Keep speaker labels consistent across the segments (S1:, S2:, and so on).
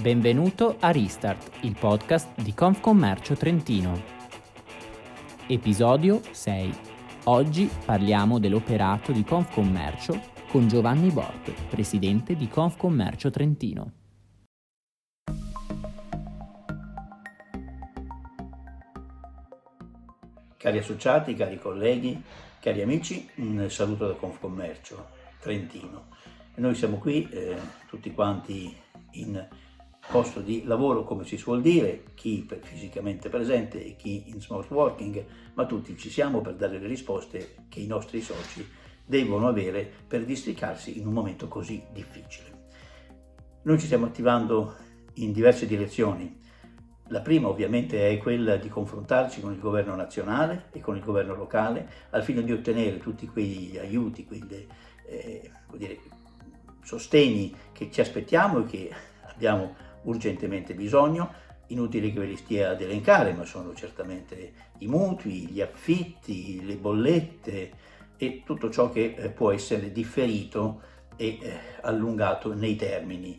S1: Benvenuto a Restart, il podcast di Confcommercio Trentino. Episodio 6. Oggi parliamo dell'operato di Confcommercio con Giovanni Bort, presidente di Confcommercio Trentino.
S2: Cari associati, cari colleghi, cari amici, un saluto da Confcommercio Trentino. Noi siamo qui eh, tutti quanti in posto di lavoro, come si suol dire, chi fisicamente presente e chi in smart working, ma tutti ci siamo per dare le risposte che i nostri soci devono avere per districarsi in un momento così difficile. Noi ci stiamo attivando in diverse direzioni. La prima ovviamente è quella di confrontarci con il governo nazionale e con il governo locale al fine di ottenere tutti quegli aiuti, quei eh, dire, sostegni che ci aspettiamo e che abbiamo urgentemente bisogno. Inutile che ve li stia ad elencare, ma sono certamente i mutui, gli affitti, le bollette e tutto ciò che eh, può essere differito e eh, allungato nei termini,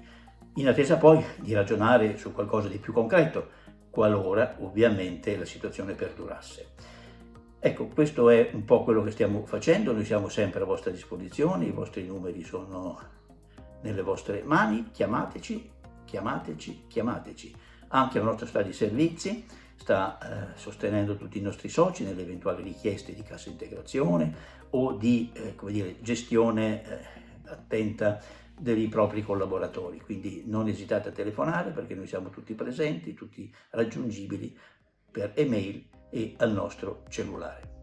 S2: in attesa poi di ragionare su qualcosa di più concreto, qualora ovviamente la situazione perdurasse. Ecco, questo è un po' quello che stiamo facendo, noi siamo sempre a vostra disposizione, i vostri numeri sono nelle vostre mani, chiamateci chiamateci, chiamateci. Anche la nostra strada di servizi sta eh, sostenendo tutti i nostri soci nelle eventuali richieste di cassa integrazione o di eh, dire, gestione eh, attenta dei propri collaboratori. Quindi non esitate a telefonare perché noi siamo tutti presenti, tutti raggiungibili per email e al nostro cellulare.